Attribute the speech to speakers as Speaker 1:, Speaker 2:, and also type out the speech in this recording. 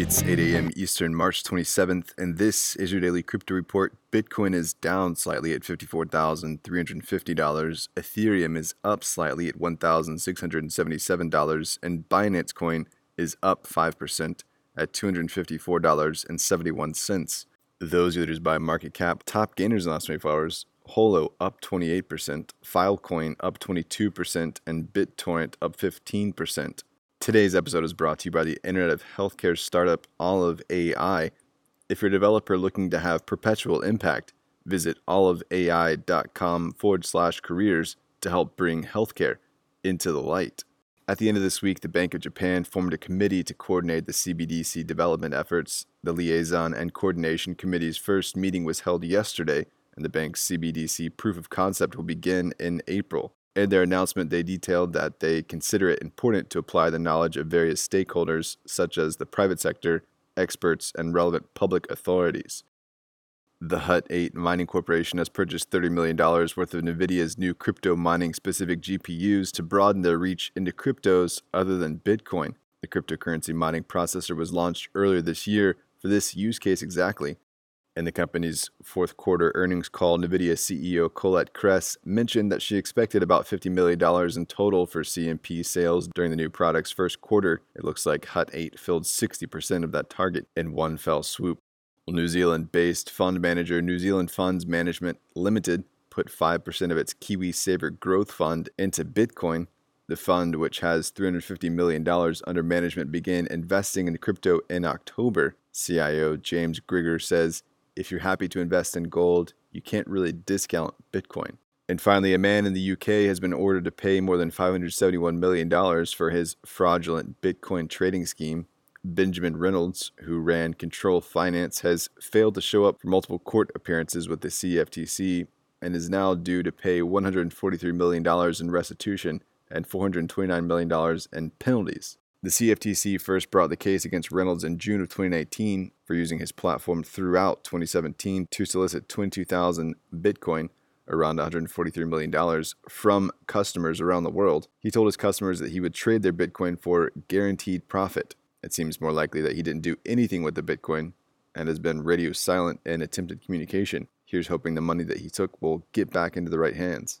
Speaker 1: It's 8 a.m. Eastern, March 27th, and this is your daily crypto report. Bitcoin is down slightly at $54,350. Ethereum is up slightly at $1,677, and Binance Coin is up 5% at $254.71. Those leaders by market cap, top gainers in the last 24 hours. Holo up 28%, Filecoin up 22%, and BitTorrent up 15%. Today's episode is brought to you by the Internet of Healthcare startup Olive AI. If you're a developer looking to have perpetual impact, visit oliveai.com forward slash careers to help bring healthcare into the light. At the end of this week, the Bank of Japan formed a committee to coordinate the CBDC development efforts. The Liaison and Coordination Committee's first meeting was held yesterday, and the bank's CBDC proof of concept will begin in April. In their announcement, they detailed that they consider it important to apply the knowledge of various stakeholders, such as the private sector, experts, and relevant public authorities. The Hut 8 Mining Corporation has purchased $30 million worth of NVIDIA's new crypto mining specific GPUs to broaden their reach into cryptos other than Bitcoin. The cryptocurrency mining processor was launched earlier this year for this use case exactly. In the company's fourth quarter earnings call, NVIDIA CEO Colette Kress mentioned that she expected about $50 million in total for CMP sales during the new product's first quarter. It looks like Hut 8 filled 60% of that target in one fell swoop. Well, New Zealand based fund manager New Zealand Funds Management Limited put 5% of its KiwiSaver Growth Fund into Bitcoin. The fund, which has $350 million under management, began investing in crypto in October. CIO James Grigor says if you're happy to invest in gold, you can't really discount Bitcoin. And finally, a man in the UK has been ordered to pay more than $571 million for his fraudulent Bitcoin trading scheme. Benjamin Reynolds, who ran Control Finance, has failed to show up for multiple court appearances with the CFTC and is now due to pay $143 million in restitution and $429 million in penalties. The CFTC first brought the case against Reynolds in June of 2019 for using his platform throughout 2017 to solicit 22,000 Bitcoin, around $143 million, from customers around the world. He told his customers that he would trade their Bitcoin for guaranteed profit. It seems more likely that he didn't do anything with the Bitcoin and has been radio silent in attempted communication. Here's hoping the money that he took will get back into the right hands.